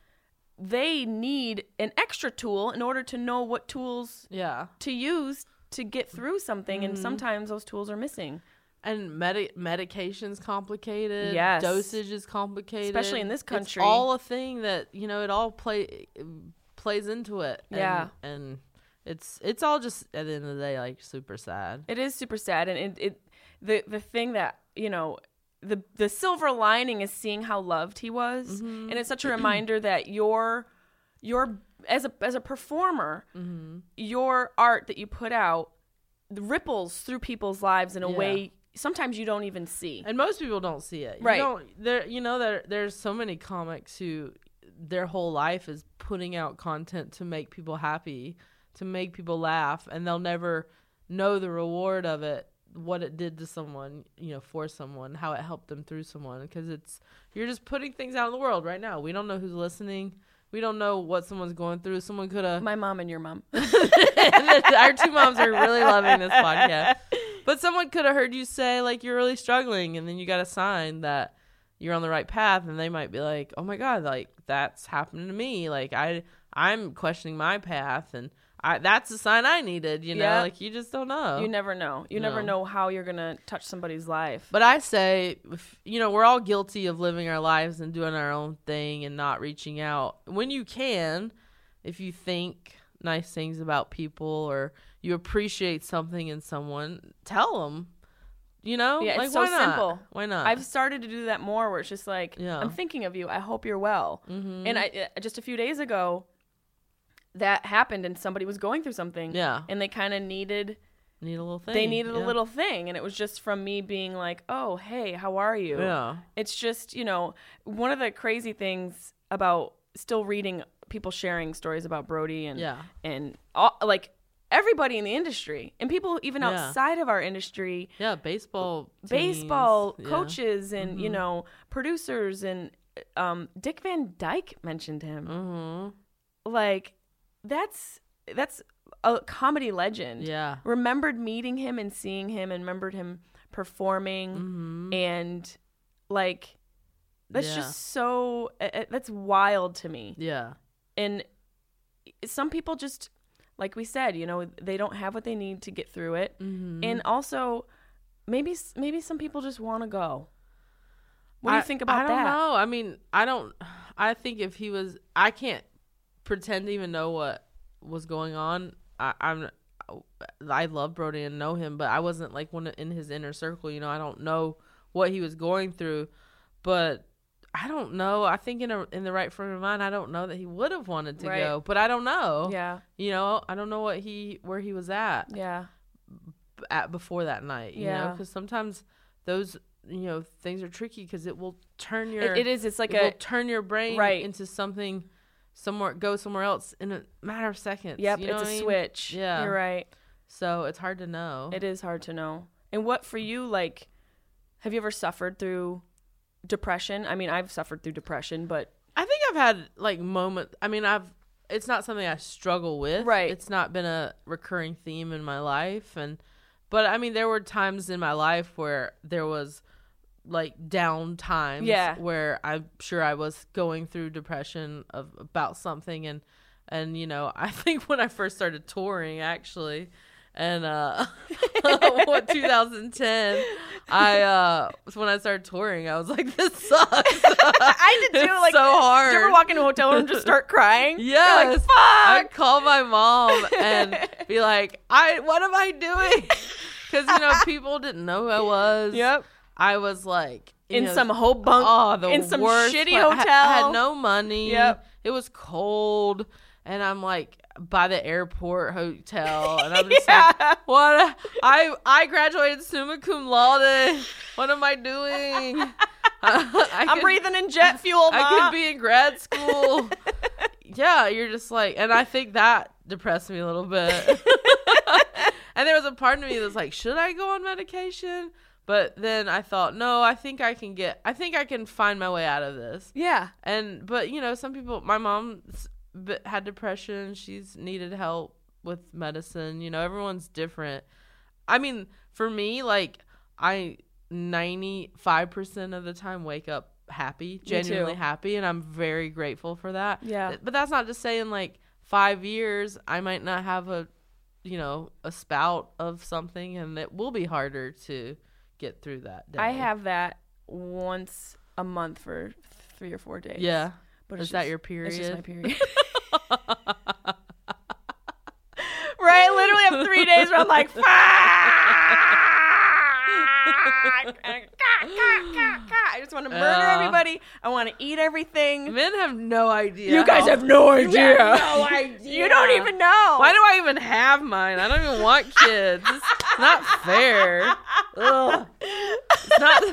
they need an extra tool in order to know what tools Yeah. to use to get through something Mm-hmm. and sometimes those tools are missing and medi- medication's complicated. Yes. dosage is complicated, Especially in this It's country. all a thing that you know it all play plays into it. And, Yeah. and it's it's all just at the end of the day like super sad. It is super sad, and it, it the the thing that you know the the silver lining is seeing how loved he was, mm-hmm. and it's such a reminder that your your as a as a performer, mm-hmm. your art that you put out ripples through people's lives in a Yeah. way sometimes you don't even see. And most people don't see it. You Right. don't- there, you know, there there's so many comics who their whole life is putting out content to make people happy, to make people laugh, and they'll never know the reward of it, what it did to someone, you know, for someone, how it helped them through someone, because it's you're just putting things out in the world right now. We don't know who's listening. We don't know what someone's going through. Someone could have My mom and your mom. our two moms are really loving this podcast. But someone could have heard you say like you're really struggling, and then you got a sign that you're on the right path, and they might be like, "Oh my god, like that's happening to me. Like I I'm questioning my path, and I that's the sign I needed. You know, Yeah. like you just don't know. You never know. You never know how you're gonna touch somebody's life. But I say, if, you know, we're all guilty of living our lives and doing our own thing and not reaching out. When you can, if you think nice things about people or you appreciate something in someone, tell them. You know, Yeah, it's like so why not? simple. Why not? I've started to do that more where it's just like, Yeah. I'm thinking of you. I hope you're well. Mhm. And I uh, just a few days ago, that happened and somebody was going through something. yeah, And they kind of needed, need a little thing. they needed a little thing. And it was just from me being like, oh, hey, how are you? Yeah, It's just, you know, one of the crazy things about still reading people sharing stories about Brody and, yeah, and all, like everybody in the industry and people even Yeah. outside of our industry yeah. Baseball, baseball yeah. coaches and you Mhm. know producers and um, Dick Van Dyke mentioned him. Mhm. Like that's that's a comedy legend. Yeah, Remembered meeting him and seeing him and remembered him performing Mhm. and like that's Yeah. just so uh, that's wild to me. yeah, And some people just like we said, you know, they don't have what they need to get through it. Mhm. And also maybe maybe some people just want to go. What do you think about that? I don't that? know. I mean, I don't. I think if he was, I can't pretend to even know what was going on. I, I'm. I love Brody and know him, but I wasn't like one in his inner circle. You know, I don't know what he was going through, but I don't know. I think in a in the right frame of mind, I don't know that he would have wanted to Right. go, but I don't know. Yeah. You know, I don't know what he where he was at Yeah. at before that night. You know, Yeah. because sometimes those you know things are tricky because it will turn your It, it is. It's like it will a turn your brain Right. into something somewhere go somewhere else in a matter of seconds. yep. you know it's a mean? switch. Yeah. You're right. So it's hard to know. It is hard to know. And what for you? Like, have you ever suffered through depression? I mean, I've suffered through depression, but I think I've had like moments. I mean, I've. It's not something I struggle with. Right. It's not been a recurring theme in my life, and but I mean, there were times in my life where there was like down times. Yeah. Where I'm sure I was going through depression of about something, and and you know, I think when I first started touring, actually. And uh what 2010 I uh when I started touring I was like this sucks. I did too. It's Like, so hard. You ever walk into a hotel room and just start crying? You're Yes. like, I'd call my mom and be like, "I what am I doing?" Because you know people didn't know who I was. Yep. I was like In know, some hoe bunk. oh the in some worst shitty I hotel. I had no money. Yep. It was cold, and I'm like by the airport hotel, and I'm just Yeah. like, "What? I I graduated summa cum laude. What am I doing?" I I'm could- breathing in jet fuel. I Ma. could be in grad school. yeah, you're just like, and I think that depressed me a little bit. and there was a part of me that's like, should I go on medication? But then I thought, no, I think I can get, I think I can find my way out of this. yeah. And, but you know, some people, my mom had depression. She's needed help with medicine. You know, everyone's different. I mean, for me, like, I 95% of the time wake up happy, genuinely happy, and I'm very grateful for that. Yeah. But that's not to say in like five years, I might not have a, you know, a spout of something, and it will be harder to get through that day. I have that once a month for three or four days. Yeah. But Is it's that just- your period? It's just my period. right, Literally, I literally have three days where I'm like, fuck. I just want to murder Yeah. everybody. I want to eat everything. Men have no idea. You guys have no idea. no idea. You don't even know. Why do I even have mine? I don't even want kids. It's not fair. Ugh. It's not.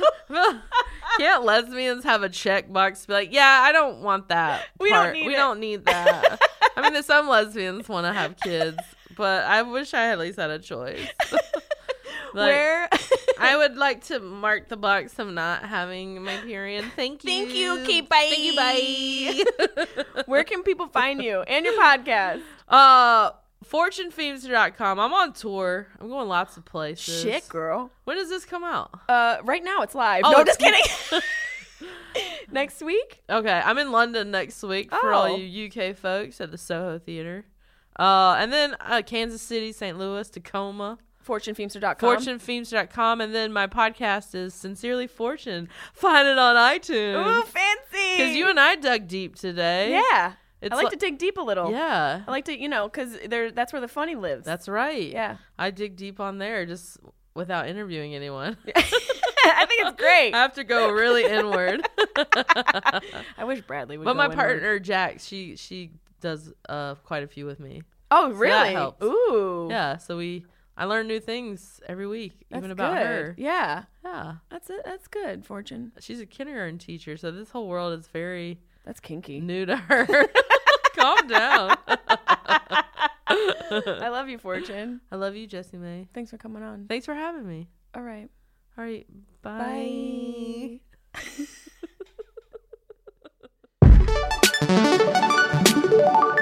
Can't lesbians have a checkbox to be like, yeah, I don't want that. We don't need We it." don't need that. I mean, there's some lesbians want to have kids, but I wish I at least had a choice. Like, Where? I would like to mark the box of not having my period. Thank you. Thank you. Okay, bye. Thank you. Bye. Where can people find you and your podcast? Uh, fortunefeimster.com. I'm on tour. I'm going lots of places. Shit, girl. When does this come out? Uh, right now it's live. Oh, no, just kidding. Next week? Okay, I'm in London next week for all Oh. you UK folks at the Soho Theater. Uh, and then uh, Kansas City, St. Louis, Tacoma, FortuneFeimster.com. fortunefeimster.com, and then my podcast is Sincerely Fortune. Find it on iTunes. Ooh, fancy. Because you and I dug deep today. Yeah. It's I like li- to dig deep a little. Yeah, I like to, you know, because there that's where the funny lives. that's right. yeah. I dig deep on there just without interviewing anyone. I think it's great. I have to go really inward. I wish Bradley would. but my inward. partner Jack, she she does uh quite a few with me. Oh, really? helps. Ooh. Yeah, so we I learn new things every week, That's even about good. her. Yeah. Yeah, That's it. That's good. Fortune. she's a kindergarten teacher, so this whole world is very that's kinky. New to her. Calm down. I love you, Fortune. I love you, Jessimae. Thanks for coming on. Thanks for having me. All right. All right. Bye. bye.